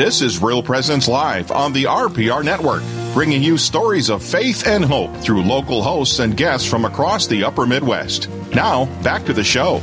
This is Real Presence Live on the RPR Network, bringing you stories of faith and hope through local hosts and guests from across the upper Midwest. Now, back to the show.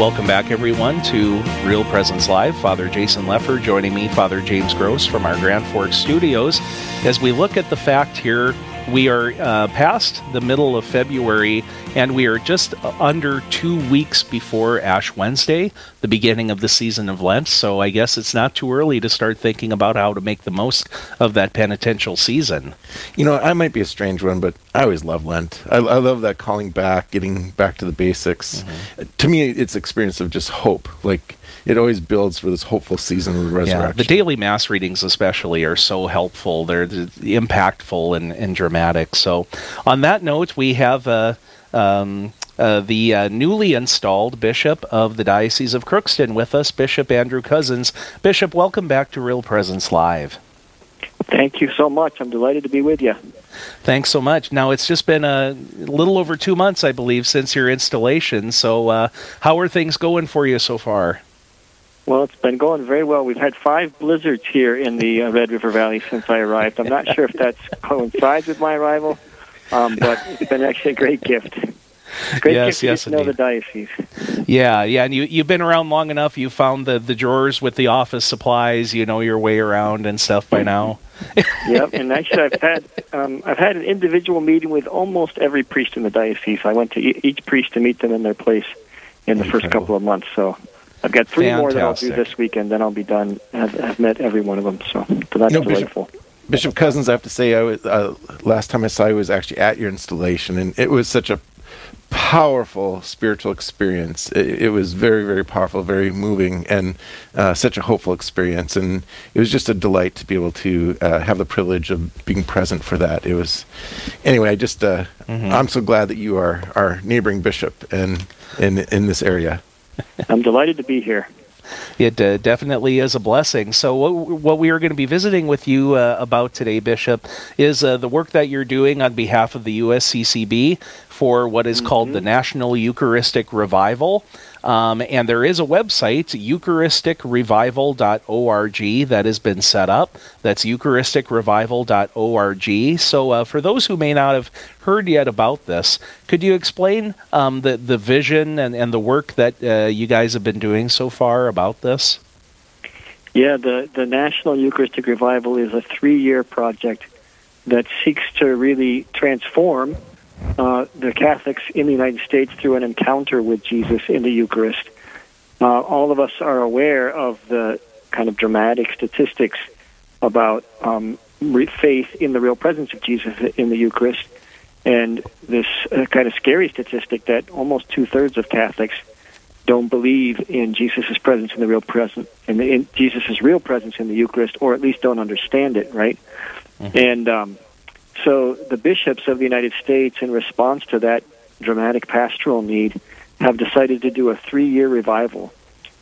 Welcome back, everyone, to Real Presence Live. Father Jason Lefor joining me, Father James Gross from our Grand Forks studios, as we look at the fact here we are uh, past the middle of February, and we are just under two weeks before Ash Wednesday, the beginning of the season of Lent. So I guess it's not too early to start thinking about how to make the most of that penitential season. You know, I might be a strange one, but I always love Lent. I, I love that calling back, getting back to the basics. Mm-hmm. To me, it's experience of just hope. Like, it always builds for this hopeful season of the resurrection. Yeah, the daily mass readings, especially, are so helpful. They're, they're impactful and, and, dramatic. So, on that note, we have uh, um, uh, the uh, newly installed Bishop of the Diocese of Crookston with us, Bishop Andrew Cozzens. Bishop, welcome back to Real Presence Live. Thank you so much. I'm delighted to be with you. Thanks so much. Now, it's just been a little over two months, I believe, since your installation. So, uh, how are things going for you so far? Well, it's been going very well. We've had five blizzards here in the uh, Red River Valley since I arrived. I'm not sure if that coincides with my arrival, um, but it's been actually a great gift. Great yes, gift yes, to know the diocese. Yeah, yeah, and you you've been around long enough. You found the the drawers with the office supplies. You know your way around and stuff by now. yep, and actually, I've had um, I've had an individual meeting with almost every priest in the diocese. I went to e- each priest to meet them in their place in the Incredible. first couple of months. So I've got three Fantastic. more that I'll do this weekend. Then I'll be done. I've, I've met every one of them. So, so that's delightful. Bishop, Bishop Cozzens, I have to say, I was, uh, last time I saw you was actually at your installation, and it was such a powerful spiritual experience. It, it, was very, very powerful, very moving, and uh, such a hopeful experience. And it was just a delight to be able to uh, have the privilege of being present for that. It was, anyway. I just, uh, mm-hmm. I'm so glad that you are our neighboring bishop and in in this area. I'm delighted to be here. It uh, definitely is a blessing. So, what, what we are going to be visiting with you uh, about today, Bishop, is uh, the work that you're doing on behalf of the USCCB for what is mm-hmm. called the. National Eucharistic Revival. Um, and there is a website, eucharisticrevival.org, that has been set up. That's eucharisticrevival.org. So, uh, for those who may not have heard yet about this, could you explain um, the, the vision and, and the work that uh, you guys have been doing so far about this? Yeah, the, the National Eucharistic Revival is a three year project that seeks to really transform uh, the Catholics in the United States through an encounter with Jesus in the Eucharist. Uh, all of us are aware of the kind of dramatic statistics about um, faith in the real presence of Jesus in the Eucharist, and this uh, kind of scary statistic that almost two thirds of Catholics don't believe in Jesus' presence in the real presence, in, in Jesus' real presence in the Eucharist, or at least don't understand it, right? Mm-hmm. And um, so the bishops of the United States, in response to that dramatic pastoral need, have decided to do a three year revival.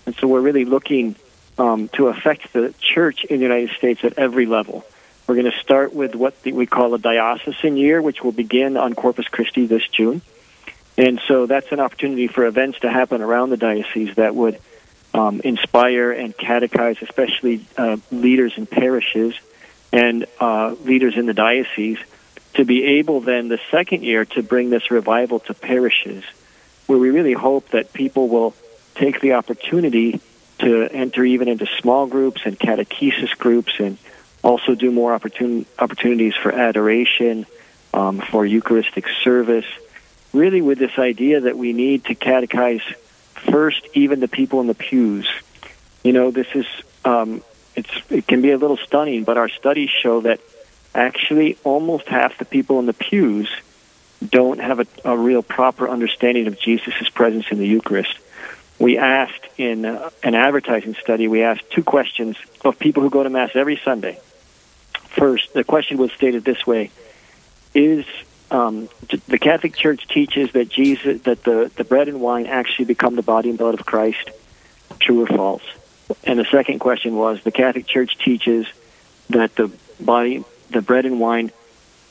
And so we're really looking um, to affect the church in the United States at every level. We're going to start with what we call a diocesan year, which will begin on Corpus Christi this June. And so that's an opportunity for events to happen around the diocese that would um, inspire and catechize, especially uh, leaders in parishes and uh, leaders in the diocese to be able then the second year to bring this revival to parishes, where we really hope that people will take the opportunity to enter even into small groups and catechesis groups and also do more opportun- opportunities for adoration, um, for Eucharistic service, really with this idea that we need to catechize first even the people in the pews. You know, this is um, it's it can be a little stunning, but our studies show that actually almost half the people in the pews don't have a, a real proper understanding of Jesus' presence in the Eucharist. We asked in uh, an advertising study, we asked two questions of people who go to Mass every Sunday. First, the question was stated this way Is um, the Catholic Church teaches that Jesus, that the, the bread and wine actually become the body and blood of Christ? True or false? And the second question was the Catholic Church teaches that the body, the bread and wine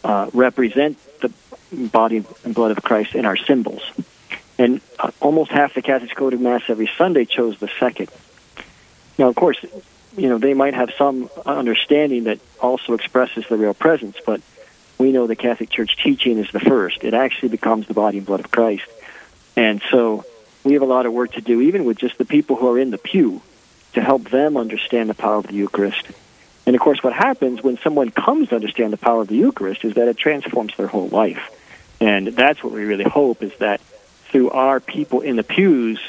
uh, represent the body and blood of Christ in our symbols. And uh, almost half the Catholics go to Mass every Sunday chose the second. Now, of course, you know, they might have some understanding that also expresses the real presence, but we know the Catholic Church teaching is the first. It actually becomes the body and blood of Christ. And so we have a lot of work to do, even with just the people who are in the pew, to help them understand the power of the Eucharist. And of course, what happens when someone comes to understand the power of the Eucharist is that it transforms their whole life. And that's what we really hope is that through our people in the pews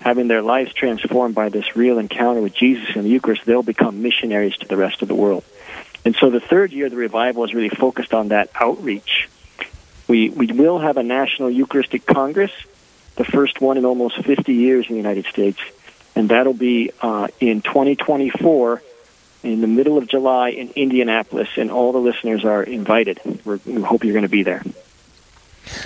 having their lives transformed by this real encounter with Jesus in the Eucharist, they'll become missionaries to the rest of the world. And so the third year of the revival is really focused on that outreach. We, we will have a National Eucharistic Congress, the first one in almost 50 years in the United States. And that'll be uh, in 2024 in the middle of July in Indianapolis, and all the listeners are invited. We're, we hope you're going to be there.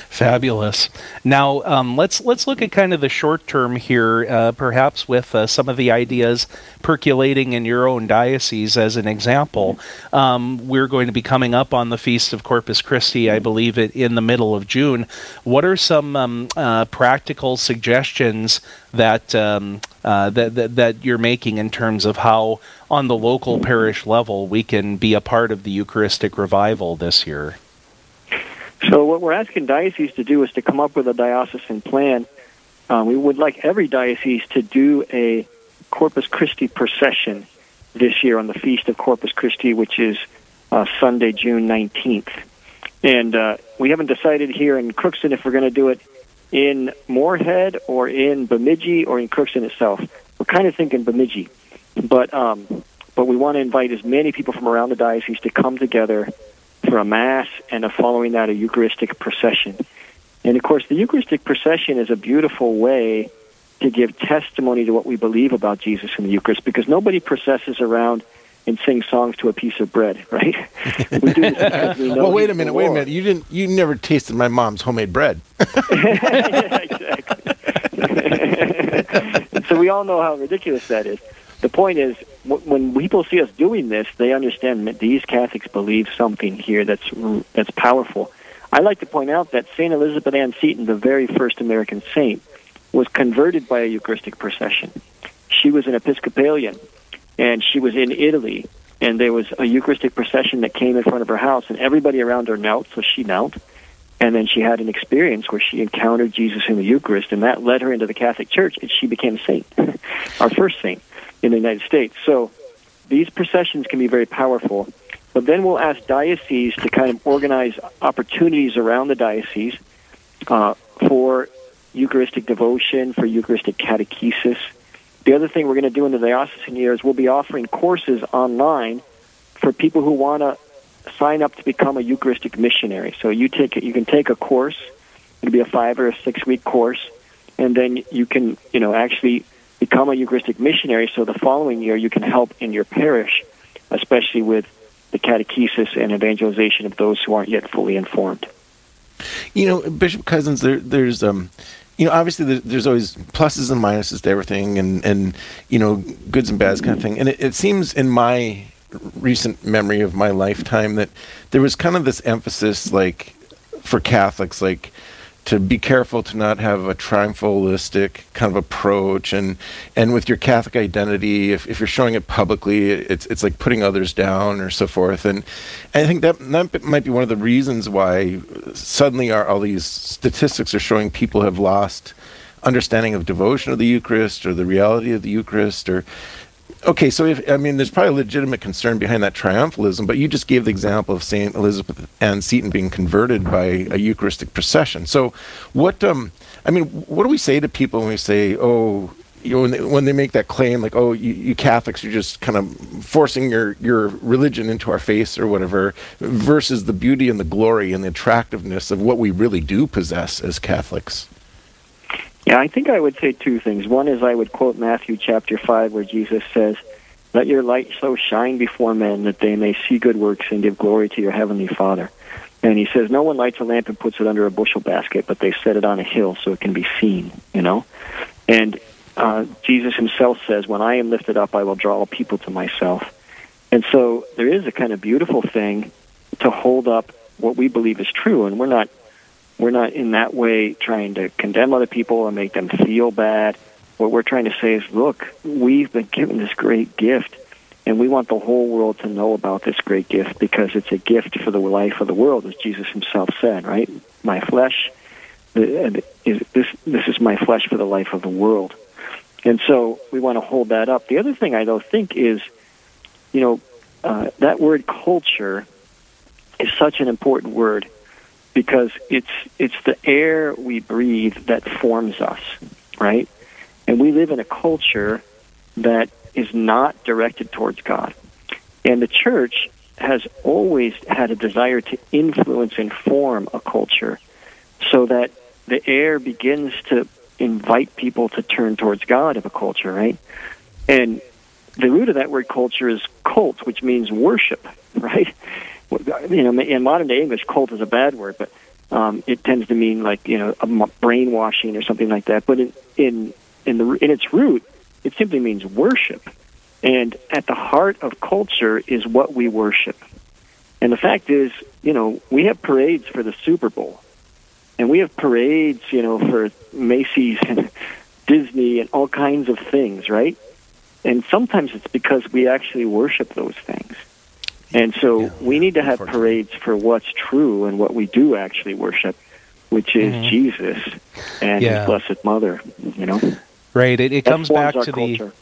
Fabulous. Now um, let's let's look at kind of the short term here, uh, perhaps with uh, some of the ideas percolating in your own diocese. As an example, um, we're going to be coming up on the feast of Corpus Christi, I believe, it in the middle of June. What are some um, uh, practical suggestions that, um, uh, that, that that you're making in terms of how, on the local parish level, we can be a part of the Eucharistic revival this year? So what we're asking dioceses to do is to come up with a diocesan plan. Uh, we would like every diocese to do a Corpus Christi procession this year on the Feast of Corpus Christi, which is uh, Sunday, June 19th. And uh, we haven't decided here in Crookston if we're going to do it in Moorhead or in Bemidji or in Crookston itself. We're kind of thinking Bemidji. But, um, but we want to invite as many people from around the diocese to come together for a Mass and a following that a Eucharistic procession. And of course, the Eucharistic procession is a beautiful way to give testimony to what we believe about Jesus in the Eucharist because nobody processes around and sings songs to a piece of bread, right? we do this because we know well, wait a minute, wait a minute. You didn't you never tasted my mom's homemade bread. yeah, exactly. so we all know how ridiculous that is the point is, when people see us doing this, they understand that these Catholics believe something here that's that's powerful. I like to point out that Saint Elizabeth Ann Seton, the very first American saint, was converted by a Eucharistic procession. She was an Episcopalian, and she was in Italy, and there was a Eucharistic procession that came in front of her house, and everybody around her knelt, so she knelt. And then she had an experience where she encountered Jesus in the Eucharist, and that led her into the Catholic Church, and she became a saint, our first saint in the United States. So these processions can be very powerful. But then we'll ask dioceses to kind of organize opportunities around the diocese uh, for Eucharistic devotion, for Eucharistic catechesis. The other thing we're going to do in the diocesan year is we'll be offering courses online for people who want to sign up to become a Eucharistic missionary. So you take you can take a course. It'll be a five or a six week course, and then you can you know actually become a Eucharistic missionary so the following year you can help in your parish, especially with the catechesis and evangelization of those who aren't yet fully informed. You know, Bishop Cozzens, there, there's, um, you know, obviously there's always pluses and minuses to everything, and and you know, goods and bads kind of thing. And it, it seems in my recent memory of my lifetime that there was kind of this emphasis, like for Catholics, like to be careful to not have a triumphalistic kind of approach. And and with your Catholic identity if, if you're showing it publicly it's it's like putting others down or so forth. And, and I think that, that might be one of the reasons why suddenly our, all these statistics are showing people have lost understanding of devotion of the Eucharist or the reality of the Eucharist or okay, so if I mean, there's probably a legitimate concern behind that triumphalism, but you just gave the example of Saint Elizabeth Ann Seton being converted by a Eucharistic procession. So, what um, I mean, what do we say to people when we say, oh? You know, when they, when they make that claim, like, "Oh, you, you Catholics are just kind of forcing your, your religion into our face or whatever," versus the beauty and the glory and the attractiveness of what we really do possess as Catholics. Yeah, I think I would say two things. One is I would quote Matthew chapter 5, where Jesus says, Let your light so shine before men that they may see good works and give glory to your heavenly Father. And he says, No one lights a lamp and puts it under a bushel basket, but they set it on a hill so it can be seen, you know? And uh, Jesus himself says, When I am lifted up, I will draw all people to myself. And so there is a kind of beautiful thing to hold up what we believe is true. And we're not we're not in that way trying to condemn other people and make them feel bad. What we're trying to say is, look, we've been given this great gift And we want the whole world to know about this great gift because it's a gift for the life of the world, as Jesus himself said, right? My flesh, is, this, this is my flesh for the life of the world. And so we want to hold that up. The other thing I don't think is, you know, uh, that word culture is such an important word because it's it's the air we breathe that forms us, right? And we live in a culture that is not directed towards God. And the church has always had a desire to influence and form a culture so that the air begins to invite people to turn towards God of a culture, right? And the root of that word culture is cult, which means worship, right? You know, in modern day English, cult is a bad word, but um, it tends to mean like you know a brainwashing or something like that. But in in in the in its root, it simply means worship. And at the heart of culture is what we worship. And the fact is, you know, we have parades for the Super Bowl and we have parades, you know, for Macy's and Disney and all kinds of things, right? And sometimes it's because we actually worship those things. And so yeah, we need to have parades for what's true and what we do actually worship, which is mm-hmm. Jesus and yeah. His Blessed Mother, you know? Right. It, it comes back to culture. the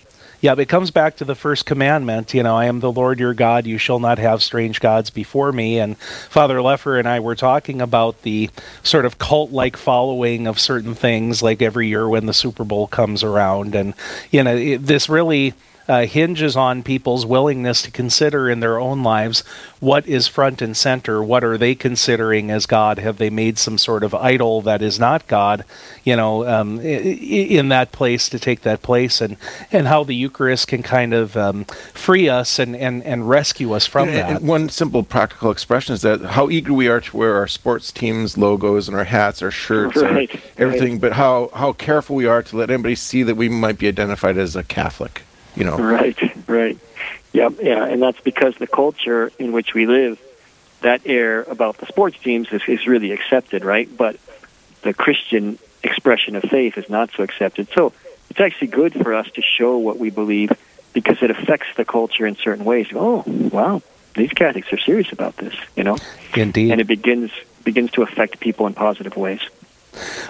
yeah, it comes back to the first commandment. You know, I am the Lord your God. You shall not have strange gods before me. And Father Lefor and I were talking about the sort of cult like following of certain things, like every year when the Super Bowl comes around. And, you know, it, this really uh, hinges on people's willingness to consider in their own lives what is front and center. What are they considering as God? Have they made some sort of idol that is not God? You know, um, in that place to take that place, and and how the Eucharist can kind of um, free us and, and and rescue us from and, that. And one simple practical expression is that how eager we are to wear our sports teams logos and our hats, our shirts, right, our everything, right. but how how careful we are to let anybody see that we might be identified as a Catholic you know. Right, right. Yep, yeah, and that's because the culture in which we live, that air about the sports teams is, is really accepted, right? But the Christian expression of faith is not so accepted. So it's actually good for us to show what we believe because it affects the culture in certain ways. Oh, wow, these Catholics are serious about this, you know. Indeed. And it begins begins to affect people in positive ways.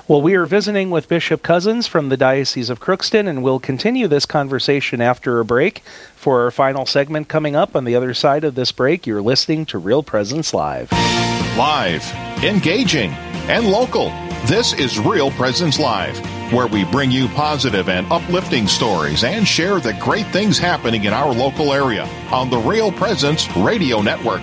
Well, we are visiting with Bishop Cozzens from the Diocese of Crookston, and we'll continue this conversation after a break. For our final segment coming up on the other side of this break, you're listening to Real Presence Live. Live, engaging, and local. This is Real Presence Live, where we bring you positive and uplifting stories and share the great things happening in our local area on the Real Presence Radio Network.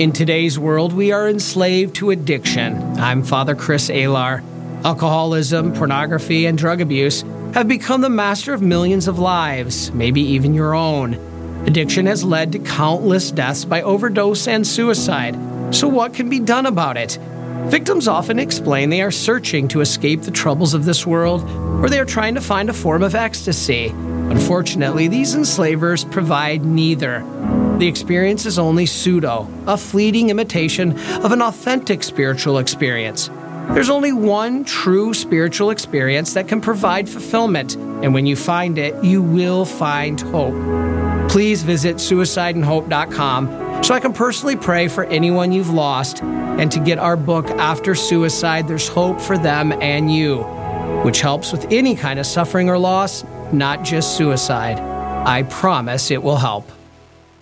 In today's world, we are enslaved to addiction. I'm Father Chris Alar. Alcoholism, pornography, and drug abuse have become the master of millions of lives, maybe even your own. Addiction has led to countless deaths by overdose and suicide. So, what can be done about it? Victims often explain they are searching to escape the troubles of this world, or they are trying to find a form of ecstasy. Unfortunately, these enslavers provide neither. The experience is only pseudo, a fleeting imitation of an authentic spiritual experience. There's only one true spiritual experience that can provide fulfillment, and when you find it, you will find hope. Please visit suicideandhope.com so I can personally pray for anyone you've lost and to get our book, After Suicide There's Hope for Them and You, which helps with any kind of suffering or loss, not just suicide. I promise it will help.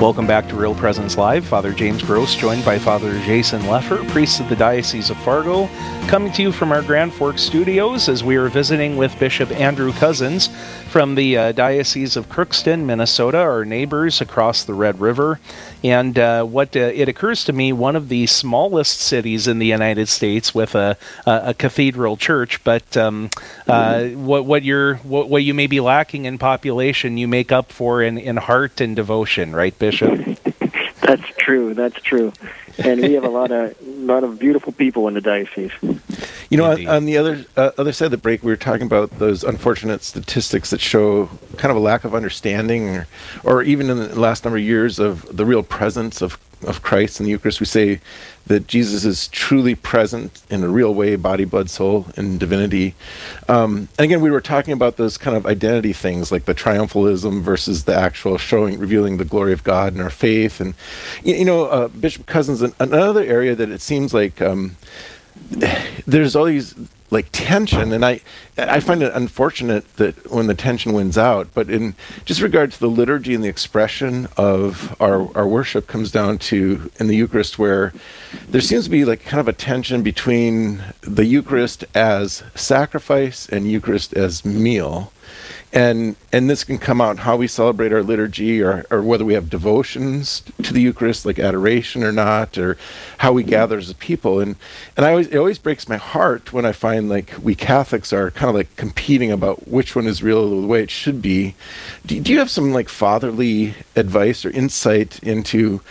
Welcome back to Real Presence Live. Father James Gross, joined by Father Jason Lefor, priest of the Diocese of Fargo, coming to you from our Grand Forks studios as we are visiting with Bishop Andrew Cozzens from the uh, Diocese of Crookston, Minnesota, our neighbors across the Red River. And uh, what uh, it occurs to me, one of the smallest cities in the United States with a, a, a cathedral church, but um, mm-hmm. what, what, you're, what, what you may be lacking in population, you make up for in, in heart and devotion, right, Bishop? Bishop. That's true. That's true. And we have a lot of lot of beautiful people in the diocese. You know, on, on, the other uh, other side of the break, we were talking about those unfortunate statistics that show kind of a lack of understanding, or, or even in the last number of years of the real presence of of Christ in the Eucharist. We say that Jesus is truly present in a real way, body, blood, soul, and divinity. Um, and again, we were talking about those kind of identity things, like the triumphalism versus the actual showing, revealing the glory of God in our faith. And you, you know, uh, Bishop Cozzens, another area that it seems like um, there's these like tension and i i find it unfortunate that when the tension wins out but in just regard to the liturgy and the expression of our our worship comes down to in the eucharist where there seems to be like kind of a tension between the eucharist as sacrifice and eucharist as meal and and this can come out how we celebrate our liturgy or, or whether we have devotions to the eucharist like adoration or not or how we gather as a people. And and i always it always breaks my heart when i find like we catholics are kind of like competing about which one is real the way it should be. Do, do you have some like fatherly advice or insight into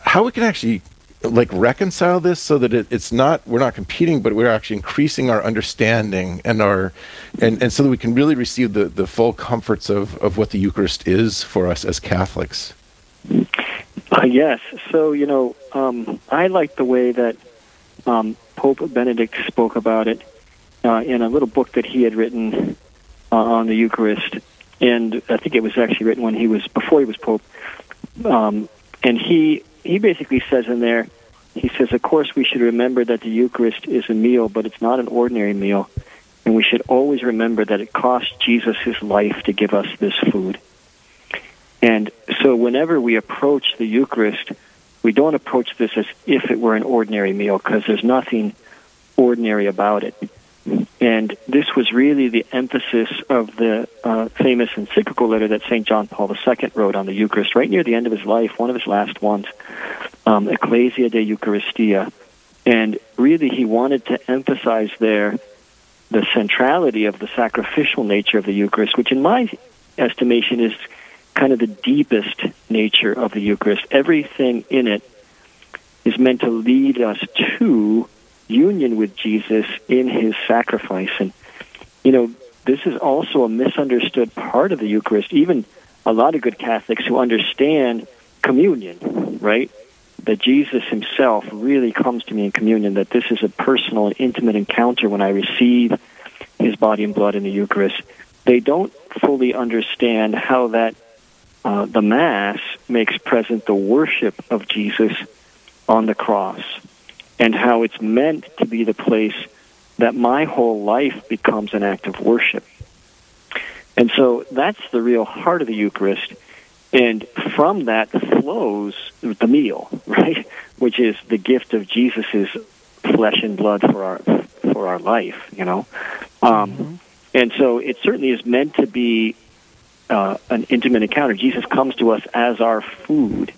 how we can actually like reconcile this so that it, it's not we're not competing but we're actually increasing our understanding and our and, and so that we can really receive the, the full comforts of, of what the eucharist is for us as catholics. Uh, yes. So you know um, i like the way that um, pope benedict spoke about it uh, in a little book that he had written uh, on the eucharist. And i think it was actually written when he was before he was pope. Um, and he he basically says in there, he says, of course, we should remember that the Eucharist is a meal, but it's not an ordinary meal. And we should always remember that it cost Jesus his life to give us this food. And so whenever we approach the Eucharist, we don't approach this as if it were an ordinary meal because there's nothing ordinary about it. And this was really the emphasis of the uh, famous encyclical letter that St. John Paul II wrote on the Eucharist right near the end of his life, one of his last ones, um, Ecclesia de Eucharistia. And really, he wanted to emphasize there the centrality of the sacrificial nature of the Eucharist, which, in my estimation, is kind of the deepest nature of the Eucharist. Everything in it is meant to lead us to union with Jesus in his sacrifice. And, you know, this is also a misunderstood part of the Eucharist. Even a lot of good Catholics who understand communion, right? That Jesus himself really comes to me in communion, that this is a personal and intimate encounter when I receive his body and blood in the Eucharist. They don't fully understand how that uh, the Mass makes present the worship of Jesus on the cross and how it's meant to be the place that my whole life becomes an act of worship. And so that's the real heart of the Eucharist. And from that flows the meal, right? Which is the gift of Jesus' flesh and blood for our for our life, you know. Um, mm-hmm. And so it certainly is meant to be uh, an intimate encounter. Jesus comes to us as our food,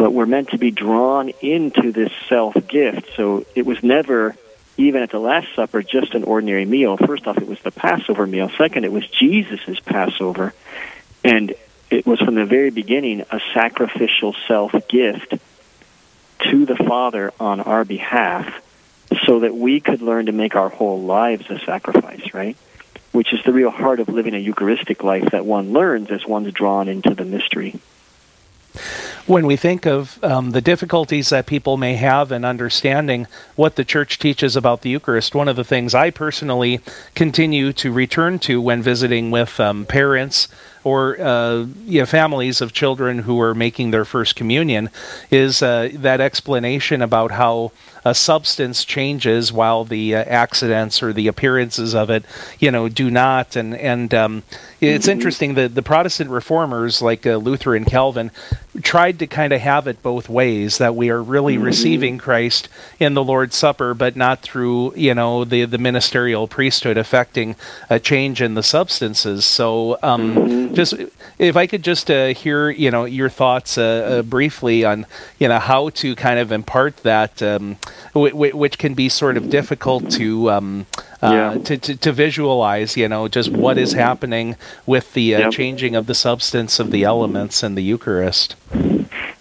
but we're meant to be drawn into this self gift. So it was never, even at the Last Supper, just an ordinary meal. First off, it was the Passover meal. Second, it was Jesus' Passover. And it was from the very beginning a sacrificial self gift to the Father on our behalf so that we could learn to make our whole lives a sacrifice, right? which is the real heart of living a Eucharistic life that one learns as one's drawn into the mystery. When we think of um, the difficulties that people may have in understanding what the church teaches about the Eucharist, one of the things I personally continue to return to when visiting with um, parents or uh, you know, families of children who are making their first communion is uh, that explanation about how a substance changes while the uh, accidents or the appearances of it, you know, do not. And and um, it's mm-hmm. interesting that the Protestant reformers like uh, Luther and Calvin tried to kind of have it both ways that we are really mm-hmm. receiving Christ in the Lord's Supper, but not through you know the the ministerial priesthood affecting a change in the substances. So um, mm-hmm. just if I could just uh, hear you know your thoughts uh, uh briefly on you know how to kind of impart that, um, which can be sort of difficult to. Um, uh, yeah. to, to, to, visualize, you know, just what is happening with the uh, yep. changing of the substance of the elements in the Eucharist.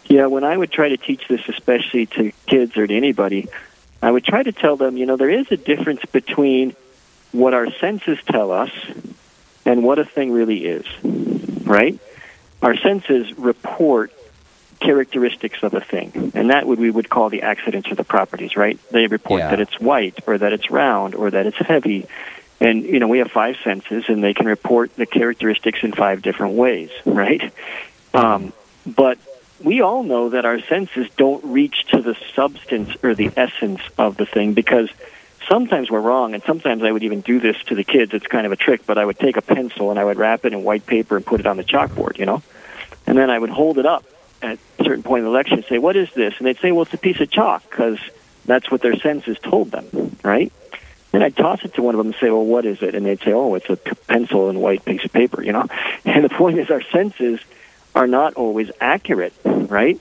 Yeah, when I would try to teach this, especially to kids or to anybody, I would try to tell them, you know, there is a difference between what our senses tell us and what a thing really is, right? Our senses report characteristics of a thing, and that would we would call the accidents or the properties, right? They report yeah. that it's white or that it's round or that it's heavy. And you know, we have five senses and they can report the characteristics in five different ways, right? Um, but we all know that our senses don't reach to the substance or the essence of the thing because sometimes we're wrong, and sometimes I would even do this to the kids. It's kind of a trick, but I would take a pencil and I would wrap it in white paper and put it on the chalkboard, you know? And then I would hold it up at a certain point in the and say, What is this? And they'd say, Well, it's a piece of chalk because that's what their senses told them, right? And I'd toss it to one of them and say, Well, what is it? And they'd say, Oh, it's a pencil and white piece of paper, you know? And the point is, our senses are not always accurate, right?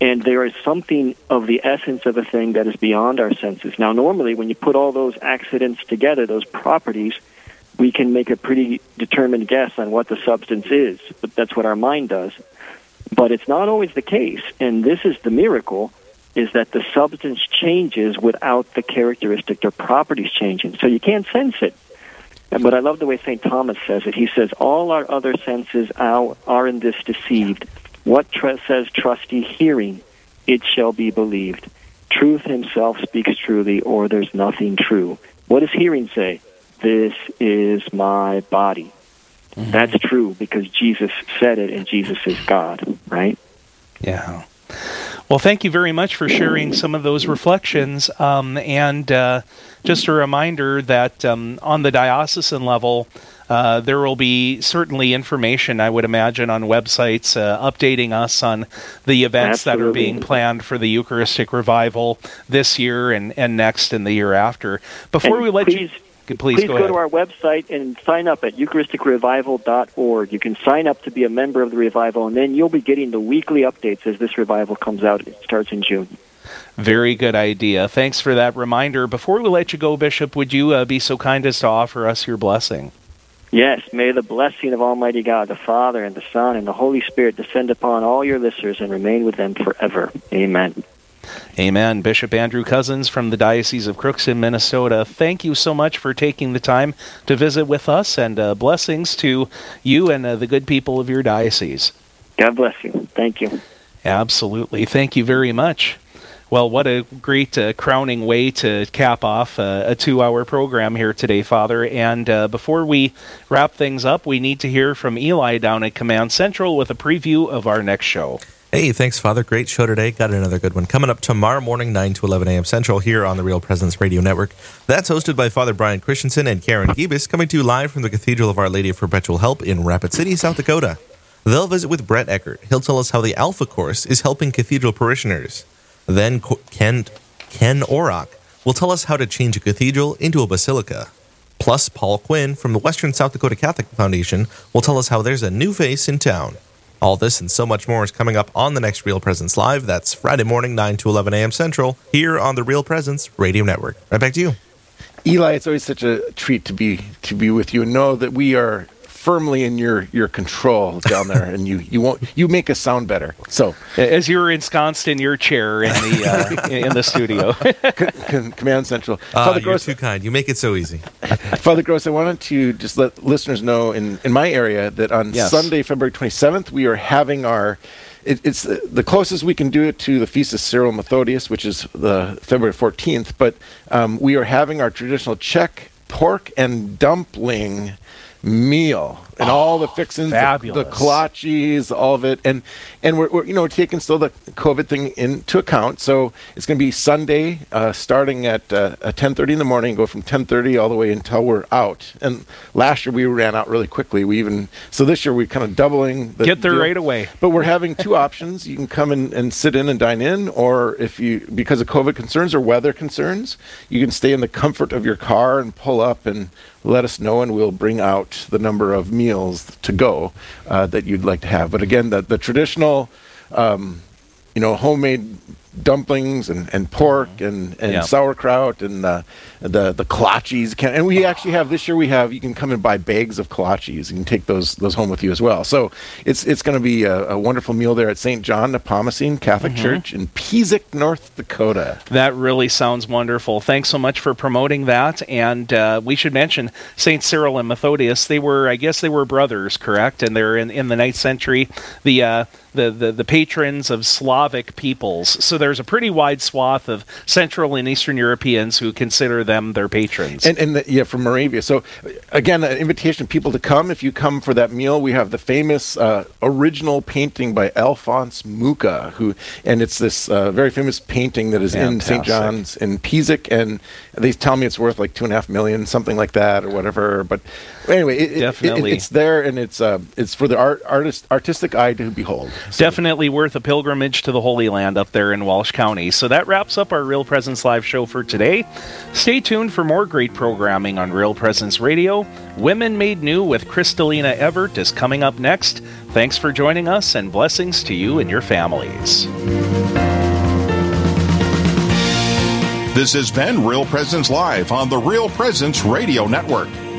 And there is something of the essence of a thing that is beyond our senses. Now, normally, when you put all those accidents together, those properties, we can make a pretty determined guess on what the substance is. But that's what our mind does. But it's not always the case. And this is the miracle is that the substance changes without the characteristic or properties changing. So you can't sense it. But I love the way St. Thomas says it. He says, All our other senses are in this deceived. What tr- says trusty hearing, it shall be believed. Truth himself speaks truly, or there's nothing true. What does hearing say? This is my body. Mm-hmm. That's true because Jesus said it and Jesus is God, right? Yeah. Well, thank you very much for sharing some of those reflections. Um, and uh, just a reminder that um, on the diocesan level, uh, there will be certainly information, I would imagine, on websites uh, updating us on the events Absolutely. that are being planned for the Eucharistic revival this year and, and next and the year after. Before and we let please, you. Please, please go, go to our website and sign up at eucharisticrevival.org. You can sign up to be a member of the revival, and then you'll be getting the weekly updates as this revival comes out. It starts in June. Very good idea. Thanks for that reminder. Before we let you go, Bishop, would you uh, be so kind as to offer us your blessing? Yes, may the blessing of Almighty God, the Father, and the Son, and the Holy Spirit descend upon all your listeners and remain with them forever. Amen. Amen. Bishop Andrew Cozzens from the Diocese of Crookston, Minnesota, thank you so much for taking the time to visit with us, and uh, blessings to you and uh, the good people of your diocese. God bless you. Thank you. Absolutely. Thank you very much. Well, what a great uh, crowning way to cap off uh, a two hour program here today, Father. And uh, before we wrap things up, we need to hear from Eli down at Command Central with a preview of our next show. Hey, thanks, Father. Great show today. Got another good one coming up tomorrow morning, 9 to 11 a.m. Central, here on the Real Presence Radio Network. That's hosted by Father Brian Christensen and Karen Gibis, coming to you live from the Cathedral of Our Lady of Perpetual Help in Rapid City, South Dakota. They'll visit with Brett Eckert. He'll tell us how the Alpha Course is helping cathedral parishioners. Then Ken, Ken Orrock will tell us how to change a cathedral into a basilica. Plus, Paul Quinn from the Western South Dakota Catholic Foundation will tell us how there's a new face in town. All this and so much more is coming up on the next Real Presence Live. That's Friday morning, 9 to 11 a.m. Central, here on the Real Presence Radio Network. Right back to you. Eli, it's always such a treat to be to be with you and know that we are firmly in your your control down there, and you you won't you make us sound better. So as you're ensconced in your chair in the uh, in the studio, Command Central. Uh, Father you're Gross, too kind. You make it so easy. Father Gross, I wanted to just let listeners know in in my area that on yes. Sunday, February 27th, we are having our it, it's the closest we can do it to the Feast of Cyril Methodius, which is the February 14th. But um, we are having our traditional Czech pork and dumpling meal and oh, all the fixings, the, the kolaches, all of it, and and we're, we're, you know taking still the COVID thing into account. So it's going to be Sunday, uh, starting at uh, ten thirty in the morning, go from ten thirty all the way until we're out. And last year we ran out really quickly. We even so this year we're kind of doubling. The Get there deal. right away. But we're having two options. You can come in and sit in and dine in, or if you because of COVID concerns or weather concerns, you can stay in the comfort of your car and pull up and let us know, and we'll bring out the number of meals to go uh, that you'd like to have. But again, the, the traditional, um, you know, homemade dumplings and, and pork mm-hmm. and, and sauerkraut and uh, the the kolaches. And we actually have this year we have you can come and buy bags of kolaches. You can take those those home with you as well. So it's it's going to be a, a, wonderful meal there at St. John Nepomucene Catholic mm-hmm. Church in Pisek, North Dakota. That really sounds wonderful. Thanks so much for promoting that. And uh, we should mention St. Cyril and Methodius. They were I guess they were brothers, correct? And they're in in the ninth century. The uh, the, the, the patrons of Slavic peoples. So there's a pretty wide swath of Central and Eastern Europeans who consider them their patrons. And, and the, yeah, from Moravia. So again, an invitation to people to come. If you come for that meal, we have the famous uh, original painting by Alphonse Mucha, who, and it's this uh, very famous painting that is Fantastic. in St. John's in Pisek, and they tell me it's worth like two and a half million, something like that, or whatever. But anyway, it, Definitely. It, it, it's there, and it's uh, it's for the art, artist artistic eye to behold. So. Definitely worth a pilgrimage to the Holy Land up there in Walsh County. So that wraps up our Real Presence Live show for today. Stay tuned for more great programming on Real Presence Radio. Women Made New with Crystalina Evert is coming up next. Thanks for joining us, and blessings to you and your families. This has been Real Presence Live on the Real Presence Radio Network.